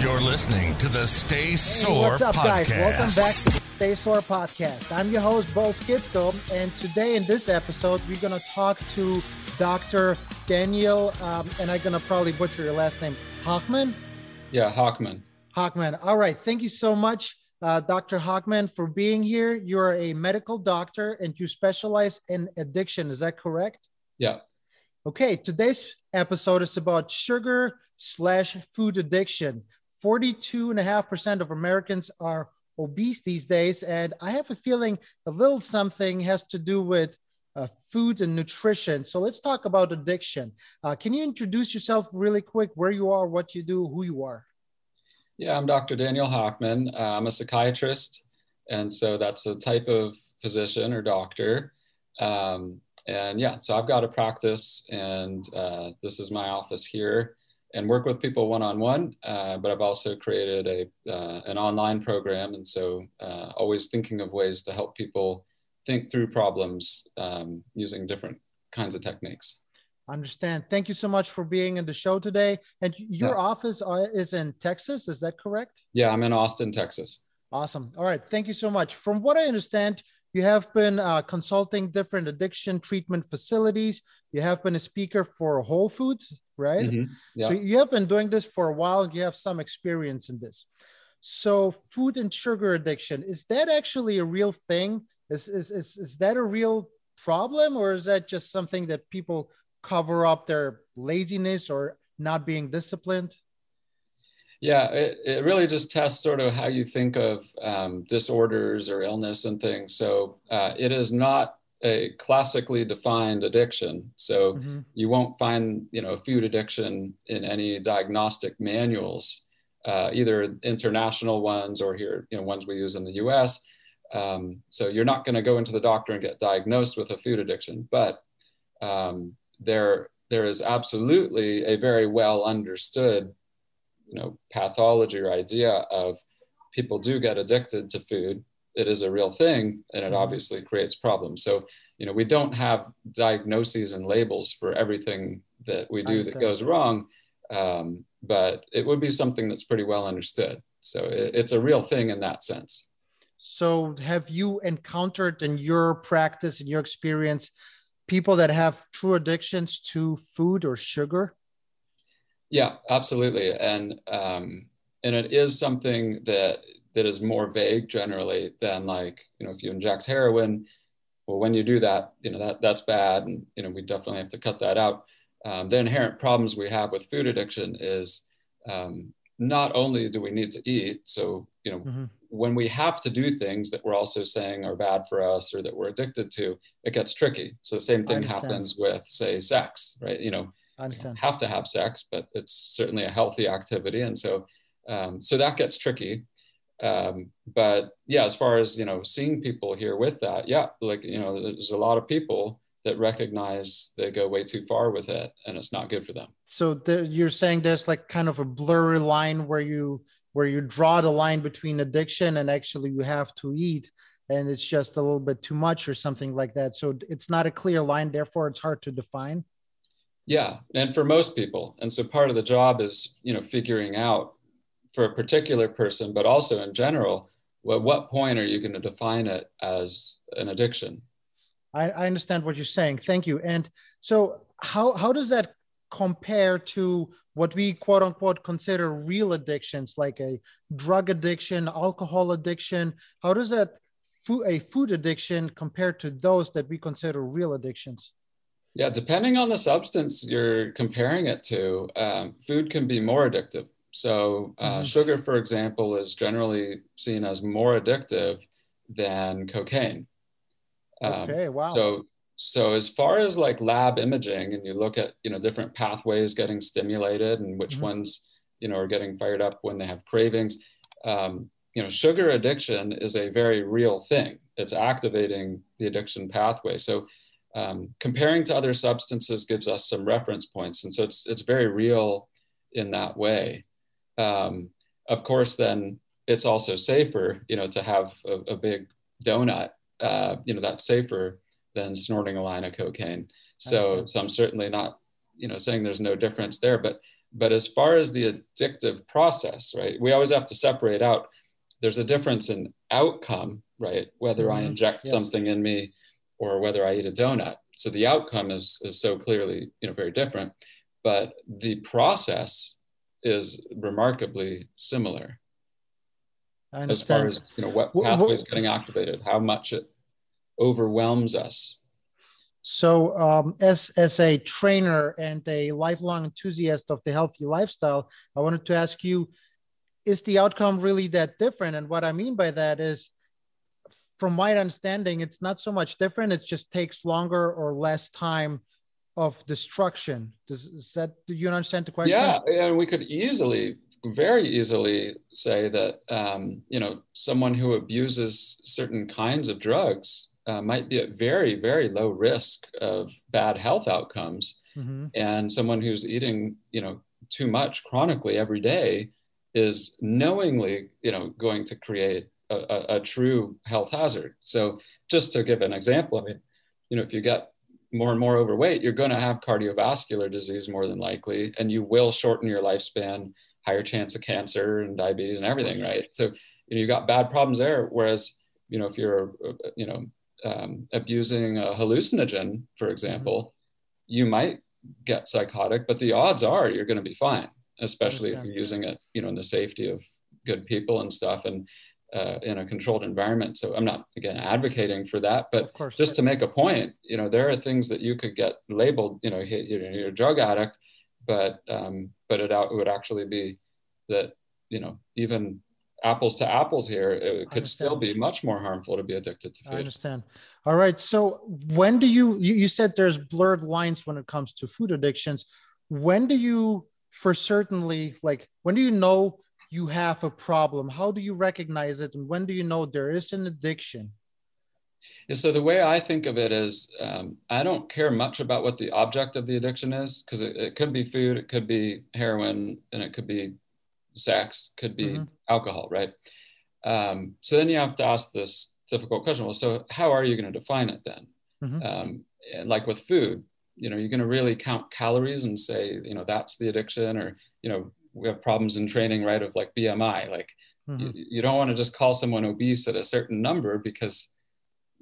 You're listening to the Stay Hey, Sore what's up, podcast. guys? Welcome back to the Stay Sore podcast. I'm your host, Bo Skidsko, and today in this episode, we're going to talk to Dr. Daniel, um, and I'm going to probably butcher your last name, Hochman. Yeah, Hochman. Hochman. All right. Thank you so much, uh, Dr. Hochman, for being here. You're a medical doctor and you specialize in addiction. Is that correct? Yeah. Okay. Today's episode is about sugar slash food addiction. 42.5% of Americans are obese these days. And I have a feeling a little something has to do with uh, food and nutrition. So let's talk about addiction. Uh, can you introduce yourself really quick, where you are, what you do, who you are? Yeah, I'm Dr. Daniel Hochman. Uh, I'm a psychiatrist. And so that's a type of physician or doctor. Um, and yeah, so I've got a practice, and uh, this is my office here, and work with people one on one. But I've also created a uh, an online program, and so uh, always thinking of ways to help people think through problems um, using different kinds of techniques. Understand. Thank you so much for being in the show today. And your Yeah. office uh, is in Texas, is that correct? Yeah, I'm in Austin, Texas. Awesome. All right. Thank you so much. From what I understand, you have been uh, consulting different addiction treatment facilities. You have been a speaker for Whole Foods, right? Mhm. Yeah. So you have been doing this for a while. You have some experience in this. So food and sugar addiction, is that actually a real thing? Is, is, is, is that a real problem or is that just something that people cover up their laziness or not being disciplined? Yeah, it, it really just tests sort of how you think of um, disorders or illness and things. So uh, it is not a classically defined addiction. So Mhm. you won't find, you know, food addiction in any diagnostic manuals, uh, either international ones or here, you know, ones we use in the U.S. Um, so you're not going to go into the doctor and get diagnosed with a food addiction, but um, there there is absolutely a very well understood you know pathology or idea of people do get addicted to food it is a real thing and it Mhm. obviously creates problems so you know we don't have diagnoses and labels for everything that we do that goes wrong um, but it would be something that's pretty well understood so it, it's a real thing in that sense So, have you encountered in your practice, in your experience, people that have true addictions to food or sugar? Yeah, absolutely, and um, and it is something that that is more vague generally than like you know if you inject heroin, well when you do that you know that that's bad, and you know we definitely have to cut that out. Um, the inherent problems we have with food addiction is um, not only do we need to eat, so you know Mhm. when we have to do things that we're also saying are bad for us or that we're addicted to, it gets tricky. So the same thing happens with say sex, right? You know I understand. have to have sex, but it's certainly a healthy activity, and so um, so that gets tricky. Um, but yeah, as far as you know, seeing people here with that, yeah, like you know, there's a lot of people that recognize they go way too far with it, and it's not good for them. So, there, you're saying there's like kind of a blurry line where you where you draw the line between addiction and actually you have to eat, and it's just a little bit too much or something like that. So it's not a clear line. Therefore, it's hard to define. Yeah, and for most people, and so part of the job is you know figuring out for a particular person, but also in general, at what point are you going to define it as an addiction? I, I understand what you're saying. Thank you. And so, how how does that compare to what we quote unquote consider real addictions, like a drug addiction, alcohol addiction? How does that food, a food addiction compare to those that we consider real addictions? Yeah, depending on the substance you're comparing it to, um, food can be more addictive. So, uh, Mhm. sugar, for example, is generally seen as more addictive than cocaine. Um, Okay, wow. So, so as far as like lab imaging, and you look at you know different pathways getting stimulated and which Mhm. ones you know are getting fired up when they have cravings, um, you know, sugar addiction is a very real thing. It's activating the addiction pathway. So, um, comparing to other substances gives us some reference points, and so it's it's very real in that way. Um, of course, then it's also safer, you know, to have a, a big donut. Uh, you know, that's safer than snorting a line of cocaine. So, so I'm certainly not, you know, saying there's no difference there, but But as far as the addictive process, right, we always have to separate out. There's a difference in outcome, right? Whether mm-hmm. I inject yes. something in me or whether I eat a donut. So the outcome is is so clearly, you know, very different. But the process is remarkably similar as far as you know what pathways getting activated, how much it overwhelms us. So, um, as as a trainer and a lifelong enthusiast of the healthy lifestyle, I wanted to ask you: Is the outcome really that different? And what I mean by that is, from my understanding, it's not so much different. It just takes longer or less time of destruction. Does is that do you understand the question? Yeah, and we could easily very easily say that um, you know someone who abuses certain kinds of drugs uh, might be at very very low risk of bad health outcomes mm-hmm. and someone who's eating you know too much chronically every day is knowingly you know going to create a, a, a true health hazard so just to give an example i mean you know if you get more and more overweight you're going to have cardiovascular disease more than likely and you will shorten your lifespan higher chance of cancer and diabetes and everything, right? So you know, you've got bad problems there. Whereas you know, if you're you know um, abusing a hallucinogen, for example, mm-hmm. you might get psychotic, but the odds are you're going to be fine, especially if you're using it, you know, in the safety of good people and stuff, and uh, in a controlled environment. So I'm not again advocating for that, but just to make a point, you know, there are things that you could get labeled, you know, you're a drug addict, but um, but it, it would actually be that you know even apples to apples here it could still be much more harmful to be addicted to food. i understand. All right so when do you, you you said there's blurred lines when it comes to food addictions. When do you for certainly like when do you know you have a problem how do you recognize it and when do you know there is an addiction yeah, so the way I think of it is, um, I don't care much about what the object of the addiction is because it, it, could be food, it could be heroin, and it could be sex, could be mm-hmm. alcohol, right? Um, so then you have to ask this difficult question. Well, so how are you going to define it then? Mm-hmm. Um, and like with food, you know, you're going to really count calories and say, you know, that's the addiction, or you know, we have problems in training, right? Of like BMI, like mm-hmm. you, you don't want to just call someone obese at a certain number because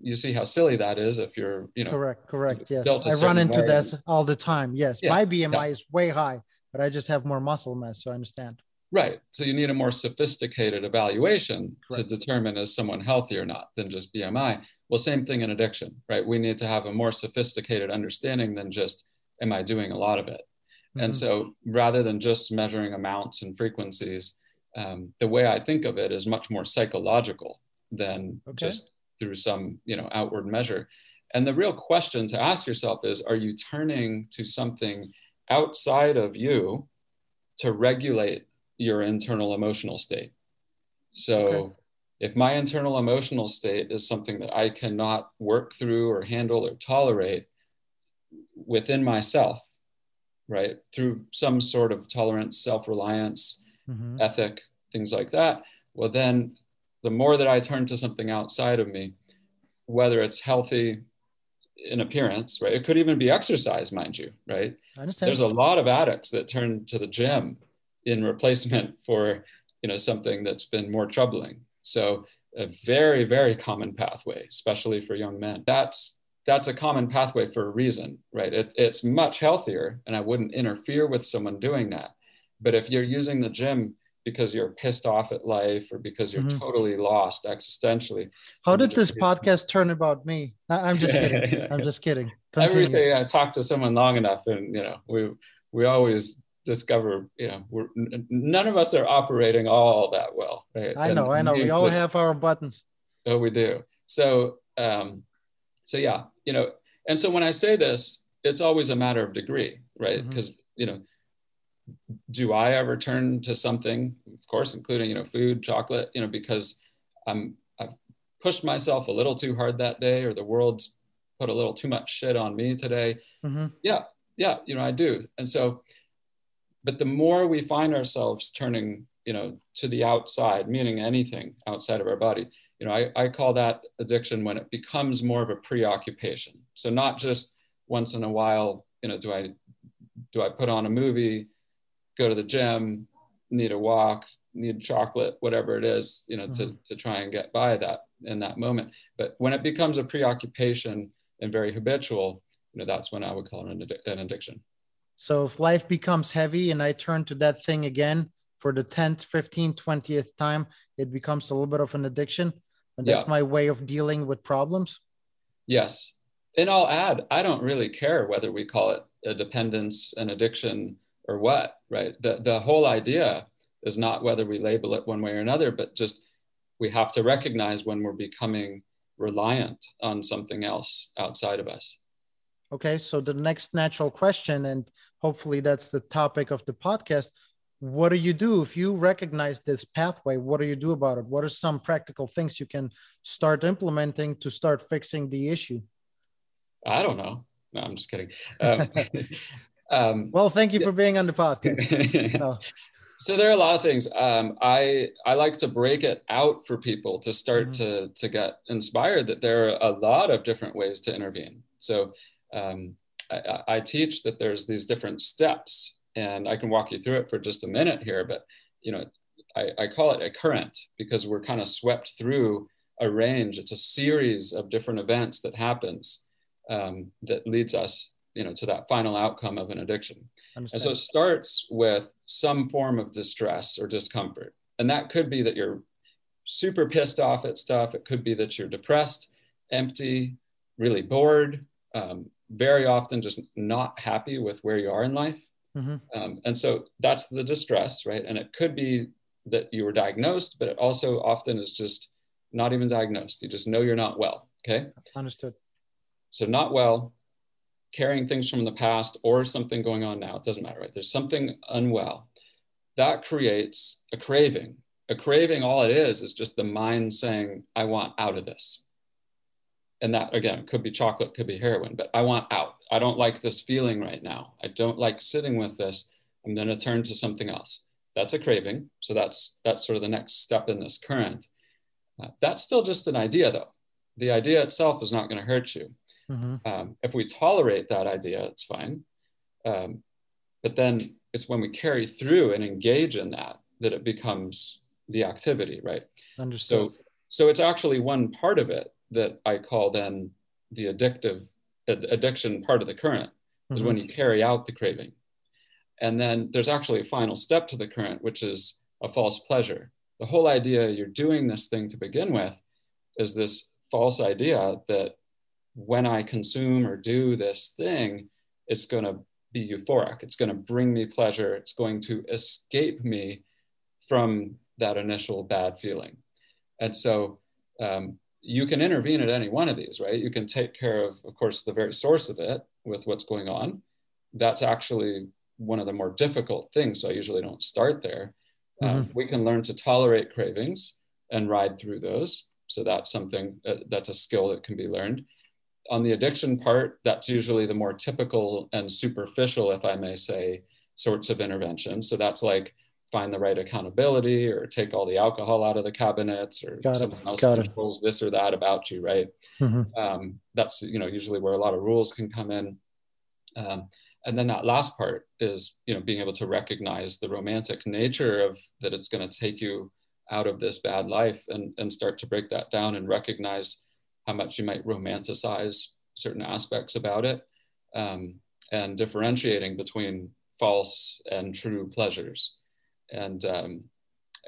you see how silly that is if you're you know correct correct yes i run into way. this all the time yes yeah, my bmi yeah. is way high but i just have more muscle mass so i understand right so you need a more sophisticated evaluation correct. to determine is someone healthy or not than just bmi well same thing in addiction right we need to have a more sophisticated understanding than just am i doing a lot of it mm-hmm. and so rather than just measuring amounts and frequencies um, the way i think of it is much more psychological than okay. just through some you know outward measure and the real question to ask yourself is are you turning to something outside of you to regulate your internal emotional state so okay. if my internal emotional state is something that i cannot work through or handle or tolerate within myself right through some sort of tolerance self-reliance mm-hmm. ethic things like that well then the more that I turn to something outside of me, whether it's healthy in appearance, right? It could even be exercise, mind you, right? I understand. There's a lot of addicts that turn to the gym in replacement for, you know, something that's been more troubling. So a very, very common pathway, especially for young men. That's that's a common pathway for a reason, right? It, it's much healthier, and I wouldn't interfere with someone doing that. But if you're using the gym because you're pissed off at life or because you're mm-hmm. totally lost existentially. How did this podcast turn about me? I'm just kidding. I'm just kidding. Continue. Everything I talk to someone long enough, and you know, we we always discover, you know, we're none of us are operating all that well. Right? I know, and, I know. We all have our buttons. Oh, we do. So, um, so yeah, you know, and so when I say this, it's always a matter of degree, right? Because mm-hmm. you know do I ever turn to something, of course, including, you know, food, chocolate, you know, because I'm, I've pushed myself a little too hard that day or the world's put a little too much shit on me today. Mm-hmm. Yeah. Yeah. You know, I do. And so, but the more we find ourselves turning, you know, to the outside, meaning anything outside of our body, you know, I, I call that addiction when it becomes more of a preoccupation. So not just once in a while, you know, do I, do I put on a movie go to the gym, need a walk, need chocolate, whatever it is, you know, mm-hmm. to, to try and get by that in that moment. But when it becomes a preoccupation and very habitual, you know, that's when I would call it an, an addiction. So if life becomes heavy and I turn to that thing again for the 10th, 15th, 20th time, it becomes a little bit of an addiction. And that's yeah. my way of dealing with problems. Yes. And I'll add, I don't really care whether we call it a dependence, an addiction, or what, right? The, the whole idea is not whether we label it one way or another, but just we have to recognize when we're becoming reliant on something else outside of us. Okay, so the next natural question, and hopefully that's the topic of the podcast. What do you do if you recognize this pathway? What do you do about it? What are some practical things you can start implementing to start fixing the issue? I don't know. No, I'm just kidding. Um, um, well, thank you for being on the podcast. no. So there are a lot of things. Um, I I like to break it out for people to start mm-hmm. to to get inspired that there are a lot of different ways to intervene. So um, I, I, teach that there's these different steps, and I can walk you through it for just a minute here. But you know, I, I call it a current because we're kind of swept through a range. It's a series of different events that happens um, that leads us you know to that final outcome of an addiction and so it starts with some form of distress or discomfort and that could be that you're super pissed off at stuff it could be that you're depressed empty really bored um, very often just not happy with where you are in life mm-hmm. um, and so that's the distress right and it could be that you were diagnosed but it also often is just not even diagnosed you just know you're not well okay understood so not well, carrying things from the past or something going on now. It doesn't matter, right? There's something unwell. That creates a craving. A craving, all it is, is just the mind saying, I want out of this. And that, again, could be chocolate, could be heroin, but I want out. I don't like this feeling right now. I don't like sitting with this. I'm going to turn to something else. That's a craving. So that's that's sort of the next step in this current. Uh, that's still just an idea, though. The idea itself is not going to hurt you. Mm-hmm. Um, if we tolerate that idea, it's fine. Um, but then it's when we carry through and engage in that that it becomes the activity, right? Understood. So, so it's actually one part of it that I call then the addictive ad- addiction part of the current is mm-hmm. when you carry out the craving. And then there's actually a final step to the current, which is a false pleasure. The whole idea you're doing this thing to begin with is this false idea that when I consume or do this thing, it's going to be euphoric. It's going to bring me pleasure. It's going to escape me from that initial bad feeling. And so um, you can intervene at any one of these, right? You can take care of, of course, the very source of it with what's going on. That's actually one of the more difficult things. So I usually don't start there. Um, mm-hmm. Um, we can learn to tolerate cravings and ride through those. So that's something uh, that's a skill that can be learned on the addiction part, that's usually the more typical and superficial, if I may say, sorts of interventions. So that's like find the right accountability or take all the alcohol out of the cabinets or Got someone it. else Got controls it. this or that about you, right? Mm-hmm. Um, that's you know usually where a lot of rules can come in. Um, and then that last part is you know being able to recognize the romantic nature of that it's going to take you out of this bad life and and start to break that down and recognize how much you might romanticize certain aspects about it, um, and differentiating between false and true pleasures. And um,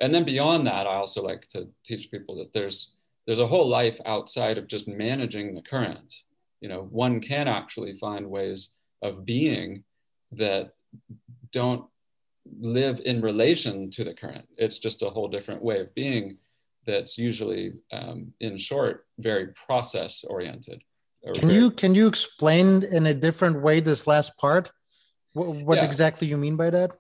and then beyond that, I also like to teach people that there's there's a whole life outside of just managing the current. You know, one can actually find ways of being that don't live in relation to the current. It's just a whole different way of being that's usually, um, in short, very process oriented. Can very- you can you explain in a different way this last part? What, what yeah. exactly you mean by that?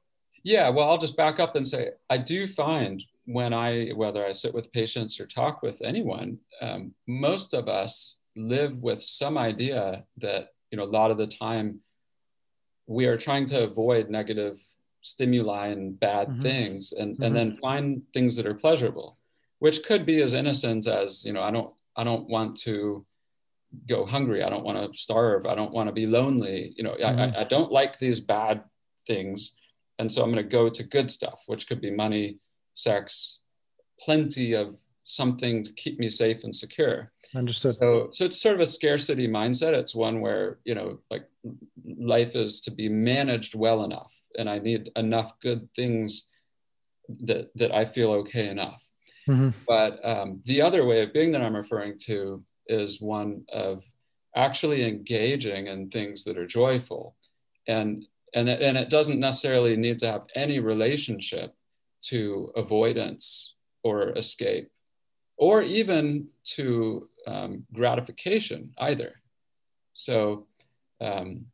Yeah, well, I'll just back up and say I do find when I whether I sit with patients or talk with anyone, um, most of us live with some idea that you know a lot of the time we are trying to avoid negative stimuli and bad mm-hmm. things and, mm-hmm. and then find things that are pleasurable which could be as innocent as you know i don't i don't want to go hungry i don't want to starve i don't want to be lonely you know mm-hmm. I, I don't like these bad things and so I'm going to go to good stuff, which could be money, sex, plenty of something to keep me safe and secure. Understood. So, so it's sort of a scarcity mindset. It's one where you know, like life is to be managed well enough, and I need enough good things that that I feel okay enough. Mm-hmm. But um, the other way of being that I'm referring to is one of actually engaging in things that are joyful, and and it, and it doesn't necessarily need to have any relationship to avoidance or escape or even to um, gratification either. So, um,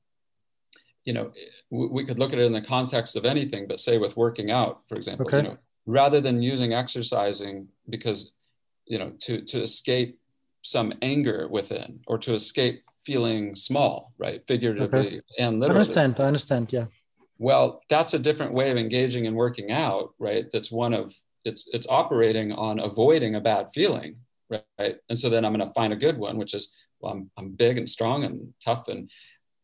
you know, we could look at it in the context of anything, but say with working out, for example, okay. you know, rather than using exercising because, you know, to, to escape some anger within or to escape feeling small, right? Figuratively okay. and literally. I understand. I understand. Yeah. Well, that's a different way of engaging and working out, right? That's one of it's it's operating on avoiding a bad feeling right and so then i'm going to find a good one which is well I'm, I'm big and strong and tough and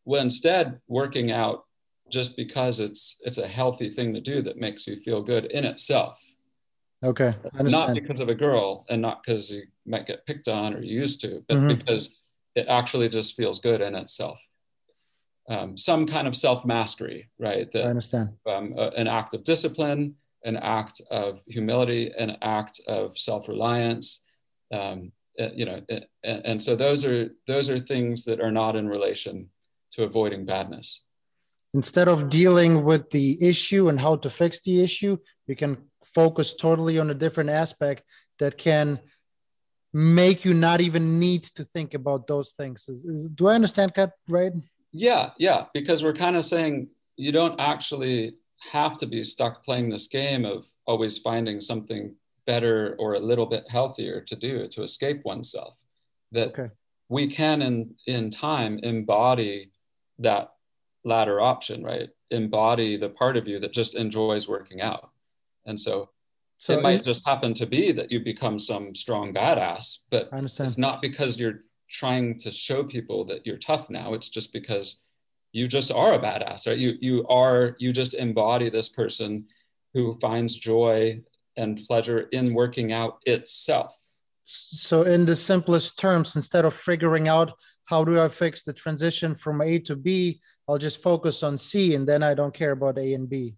well instead working out just because it's it's a healthy thing to do that makes you feel good in itself okay not because of a girl and not because you might get picked on or you used to but mm-hmm. because it actually just feels good in itself um, some kind of self mastery right that, i understand um, uh, an act of discipline an act of humility, an act of self-reliance. Um, eh, you know, and, eh, and so those are those are things that are not in relation to avoiding badness. Instead of dealing with the issue and how to fix the issue, we can focus totally on a different aspect that can make you not even need to think about those things. Is, is, do I understand that right? Yeah, yeah, because we're kind of saying you don't actually have to be stuck playing this game of always finding something better or a little bit healthier to do to escape oneself that okay. we can in in time embody that latter option right embody the part of you that just enjoys working out and so, so it might it, just happen to be that you become some strong badass but it's not because you're trying to show people that you're tough now it's just because you just are a badass, right? You you are you just embody this person who finds joy and pleasure in working out itself. So, in the simplest terms, instead of figuring out how do I fix the transition from A to B, I'll just focus on C, and then I don't care about A and B.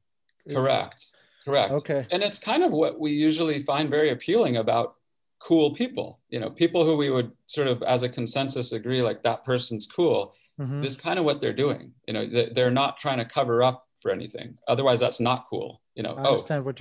Correct. Correct. Okay. And it's kind of what we usually find very appealing about cool people. You know, people who we would sort of, as a consensus, agree like that person's cool mm-hmm. this is kind of what they're doing you know they're not trying to cover up for anything otherwise that's not cool you know oh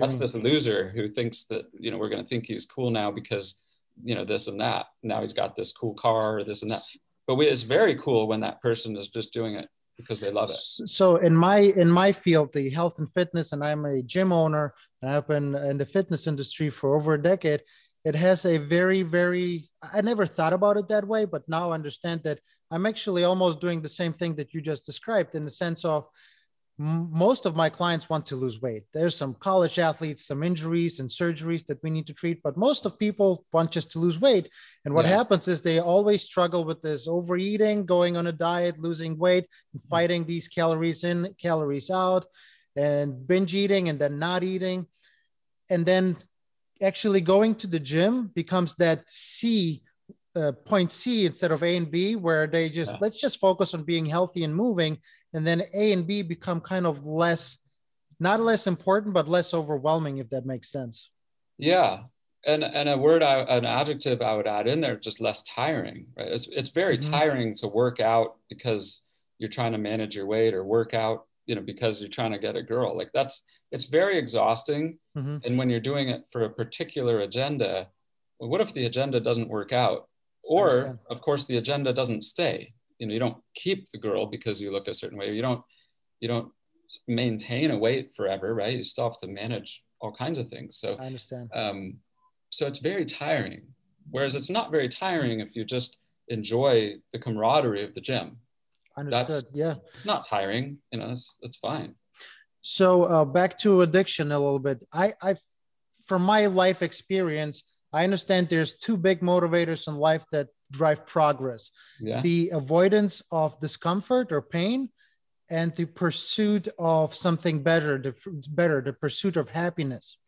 that's mean. this loser who thinks that you know we're going to think he's cool now because you know this and that now he's got this cool car or this and that but we, it's very cool when that person is just doing it because they love it. So in my in my field the health and fitness and i'm a gym owner and i've been in the fitness industry for over a decade it has a very very i never thought about it that way but now I understand that i'm actually almost doing the same thing that you just described in the sense of most of my clients want to lose weight there's some college athletes some injuries and surgeries that we need to treat but most of people want just to lose weight and what yeah. happens is they always struggle with this overeating going on a diet losing weight and mm-hmm. fighting these calories in calories out and binge eating and then not eating and then actually going to the gym becomes that C uh, point C instead of A and B, where they just yeah. let's just focus on being healthy and moving, and then A and B become kind of less, not less important, but less overwhelming, if that makes sense. Yeah, and and a word, I, an adjective I would add in there, just less tiring. Right? It's it's very mm-hmm. tiring to work out because you're trying to manage your weight or work out, you know, because you're trying to get a girl. Like that's it's very exhausting. Mm-hmm. And when you're doing it for a particular agenda, well, what if the agenda doesn't work out? Or, of course, the agenda doesn't stay. You know, you don't keep the girl because you look a certain way. You don't, you don't maintain a weight forever, right? You still have to manage all kinds of things. So I understand. Um, so it's very tiring. Whereas it's not very tiring if you just enjoy the camaraderie of the gym. I understood. That's yeah. Not tiring. You know, that's it's fine. So uh, back to addiction a little bit. I, I, from my life experience, I understand there's two big motivators in life that drive progress: yeah. the avoidance of discomfort or pain, and the pursuit of something better, the better, the pursuit of happiness,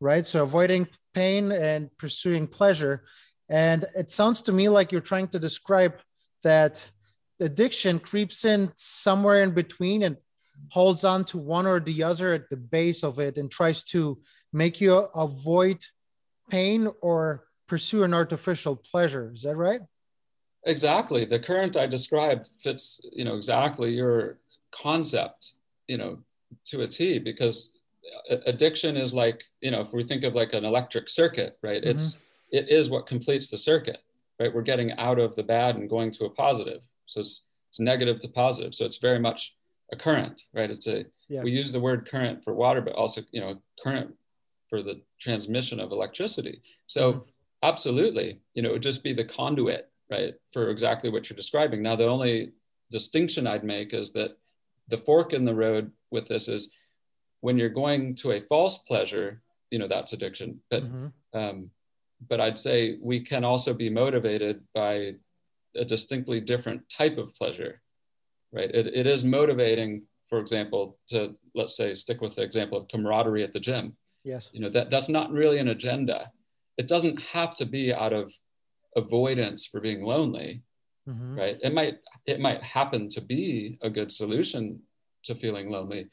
right? So avoiding pain and pursuing pleasure. And it sounds to me like you're trying to describe that addiction creeps in somewhere in between and holds on to one or the other at the base of it and tries to make you avoid pain or pursue an artificial pleasure. Is that right? Exactly. The current I described fits, you know, exactly your concept, you know, to a T because addiction is like, you know, if we think of like an electric circuit, right? Mm-hmm. It's it is what completes the circuit, right? We're getting out of the bad and going to a positive. So it's it's negative to positive. So it's very much a current, right? It's a yeah. we use the word current for water, but also, you know, current for the transmission of electricity. So mm-hmm. absolutely, you know, it would just be the conduit, right, for exactly what you're describing. Now, the only distinction I'd make is that the fork in the road with this is when you're going to a false pleasure, you know, that's addiction. But mm-hmm. um, but I'd say we can also be motivated by a distinctly different type of pleasure, right? It, it is motivating, for example, to let's say stick with the example of camaraderie at the gym Yes. You know, that that's not really an agenda. It doesn't have to be out of avoidance for being lonely. Mm-hmm. Right. It might it might happen to be a good solution to feeling lonely.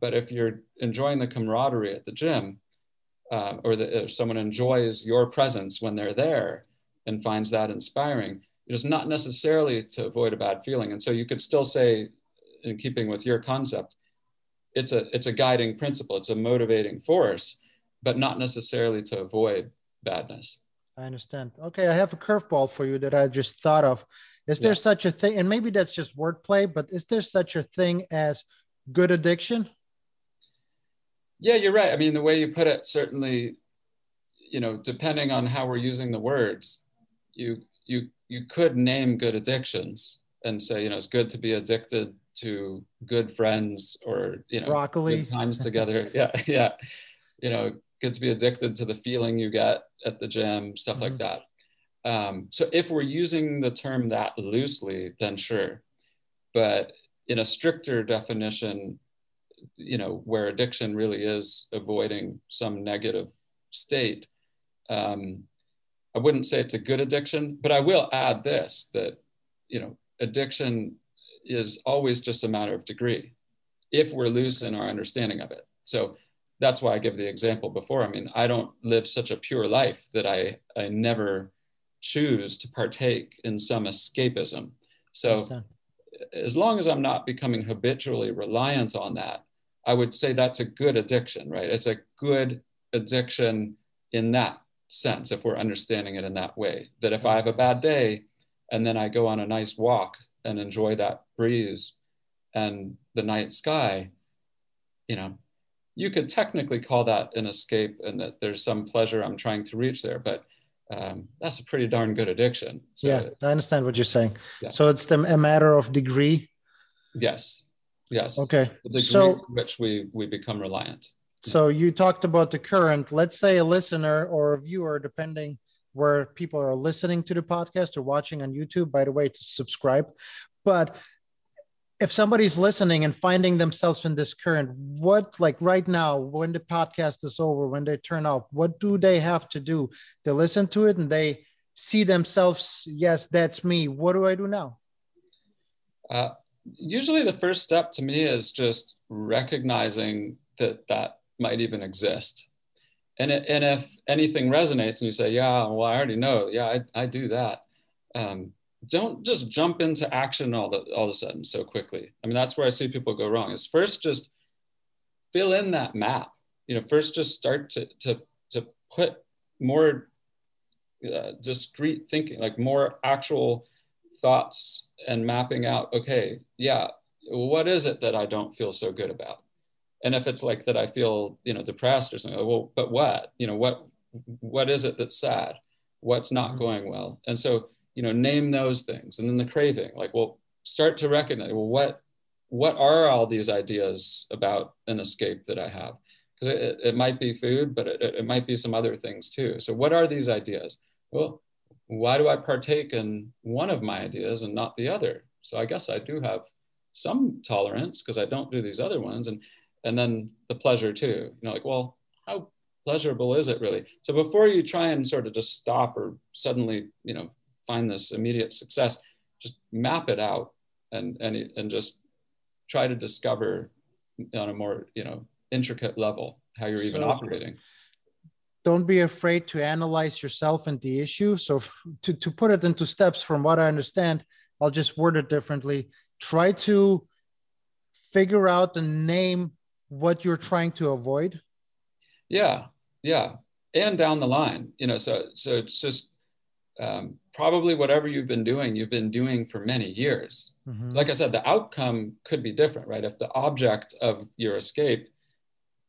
But if you're enjoying the camaraderie at the gym, uh, or that if someone enjoys your presence when they're there and finds that inspiring, it's not necessarily to avoid a bad feeling. And so you could still say, in keeping with your concept, it's a it's a guiding principle. It's a motivating force but not necessarily to avoid badness. I understand. Okay i have a curveball for you that i just thought of. Is there yeah. such a thing and maybe that's just wordplay but is there such a thing as good addiction? Yeah you're right. I mean the way you put it certainly you know depending on how we're using the words you you you could name good addictions and say you know it's good to be addicted to good friends or you know broccoli. times together. Yeah yeah. You know good to be addicted to the feeling you get at the gym stuff mm-hmm. like that. Um, so if we're using the term that loosely then sure. But in a stricter definition you know where addiction really is avoiding some negative state um, i wouldn't say it's a good addiction but i will add this that you know addiction is always just a matter of degree if we're loose in our understanding of it. So that's why I give the example before. I mean, I don't live such a pure life that I, I never choose to partake in some escapism. So as long as I'm not becoming habitually reliant on that, I would say that's a good addiction, right? It's a good addiction in that sense, if we're understanding it in that way. That if I have a bad day and then I go on a nice walk and enjoy that breeze and the night sky, you know, you could technically call that an escape and that there's some pleasure I'm trying to reach there, but um, that's a pretty darn good addiction. So, yeah, I understand what you're saying. Yeah. So it's the, a matter of degree. Yes. Yes. Okay. The degree so, which we we become reliant. So you talked about the current. Let's say a listener or a viewer, depending where people are listening to the podcast or watching on YouTube. By the way, to subscribe. But if somebody's listening and finding themselves in this current, what like right now, when the podcast is over, when they turn off, what do they have to do? They listen to it and they see themselves, yes, that's me. What do I do now? Uh, usually the first step to me is just recognizing that that might even exist and, and if anything resonates and you say, yeah, well, I already know, yeah, I, I do that. Um, don't just jump into action all the all of a sudden so quickly. I mean, that's where I see people go wrong. Is first just fill in that map. You know, first just start to to to put more uh, discrete thinking, like more actual thoughts and mapping out. Okay, yeah, what is it that I don't feel so good about? And if it's like that i feel you know depressed or something well but what? You know what what is it that's sad? What's not mm-hmm. going well? And so you know name those things. And then the craving like well start to recognize well what what are all these ideas about an escape that i have? Because it, it might be food but it, it might be some other things too. So what are these ideas? Well why do i partake in one of my ideas and not the other? So i guess i do have some tolerance because I don't do these other ones, and and then the pleasure too. You know, like, well, how pleasurable is it really? So before you try and sort of just stop or suddenly, you know, find this immediate success, just map it out and and and just try to discover on a more you know intricate level how you're even so, operating don't be afraid to analyze yourself and the issue so to, to put it into steps from what i understand i'll just word it differently try to figure out and name what you're trying to avoid? Yeah yeah. And down the line you know so so it's just um, probably whatever you've been doing you've been doing for many years. Mm-hmm. like i said the outcome could be different right? If the object of your escape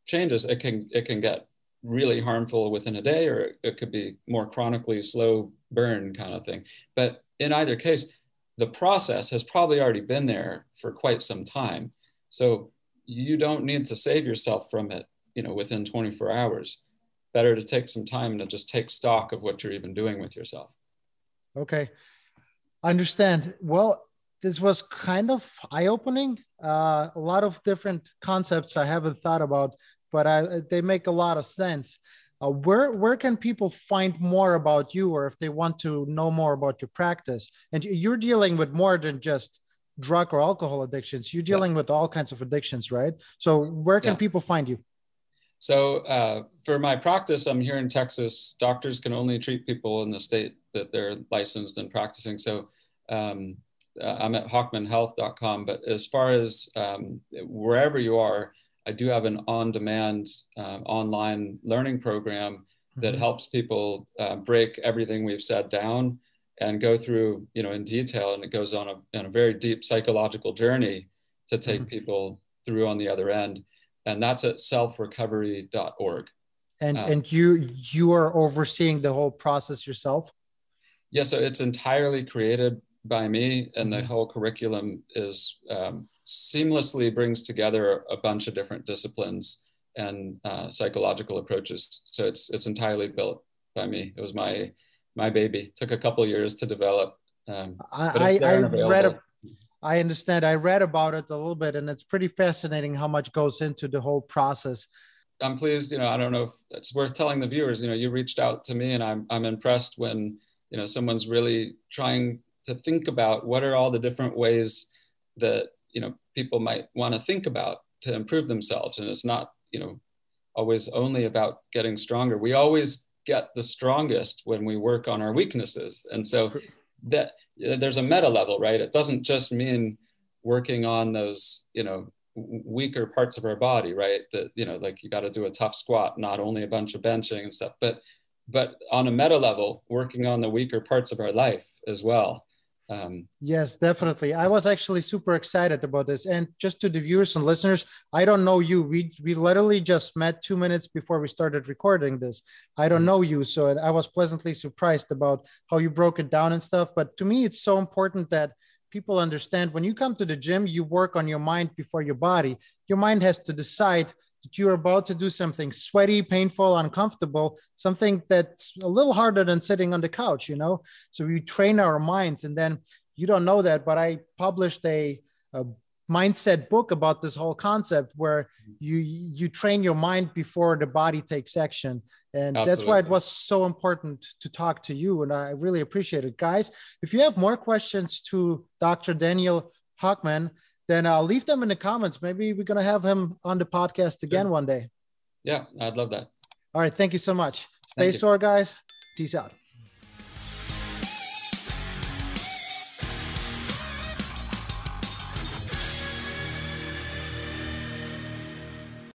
changes it can it can get really harmful within a day or it could be more chronically slow burn kind of thing. But in either case the process has probably already been there for quite some time. So you don't need to save yourself from it you know within 24 hours. Better to take some time to just take stock of what you're even doing with yourself. Okay. Understand. Well this was kind of eye-opening. Uh, a lot of different concepts i haven't thought about but I, they make a lot of sense. Uh, where where can people find more about you, or if they want to know more about your practice? And you're dealing with more than just drug or alcohol addictions. You're dealing yeah. with all kinds of addictions, right? So where can yeah. people find you? So uh, for my practice, I'm here in Texas. Doctors can only treat people in the state that they're licensed and practicing. So um, uh, I'm at hochmanhealth.com. But as far as um, wherever you are, I do have an on-demand uh, online learning program that mm-hmm. helps people uh, break everything we've said down and go through, you know, in detail. And it goes on a, on a very deep psychological journey to take mm-hmm. people through on the other end. And that's at selfrecovery.org. And um, and you you are overseeing the whole process yourself. Yeah, so it's entirely created by me, and the mm-hmm. whole curriculum is um, seamlessly brings together a bunch of different disciplines and uh, psychological approaches. So it's it's entirely built by me. It was my my baby. It took a couple years to develop. Um, I, I, I read. A, I understand. I read about it a little bit, and it's pretty fascinating how much goes into the whole process. I'm pleased. You know, I don't know if it's worth telling the viewers. You know, you reached out to me, and I'm I'm impressed when you know someone's really trying to think about what are all the different ways that you know people might want to think about to improve themselves and it's not you know always only about getting stronger we always get the strongest when we work on our weaknesses. And so that there's a meta level right? It doesn't just mean working on those you know weaker parts of our body right? That you know like you got to do a tough squat not only a bunch of benching and stuff but but on a meta level working on the weaker parts of our life as well um, yes, definitely. I was actually super excited about this. And just to the viewers and listeners, I don't know you. We we literally just met two minutes before we started recording this. I don't mm-hmm. know you, so I was pleasantly surprised about how you broke it down and stuff. But to me, it's so important that people understand when you come to the gym, you work on your mind before your body. Your mind has to decide that you're about to do something sweaty, painful, uncomfortable, something that's a little harder than sitting on the couch, you know? So we train our minds. And then you don't know that, but I published a, a mindset book about this whole concept where you you train your mind before the body takes action and Absolutely. that's why it was so important to talk to you and i really appreciate it guys if you have more questions to dr daniel hochman then I'll leave them in the comments. Maybe we're going to have him on the podcast again sure. one day. Yeah, I'd love that. All right. Thank you so much. Stay sore, guys. Peace out.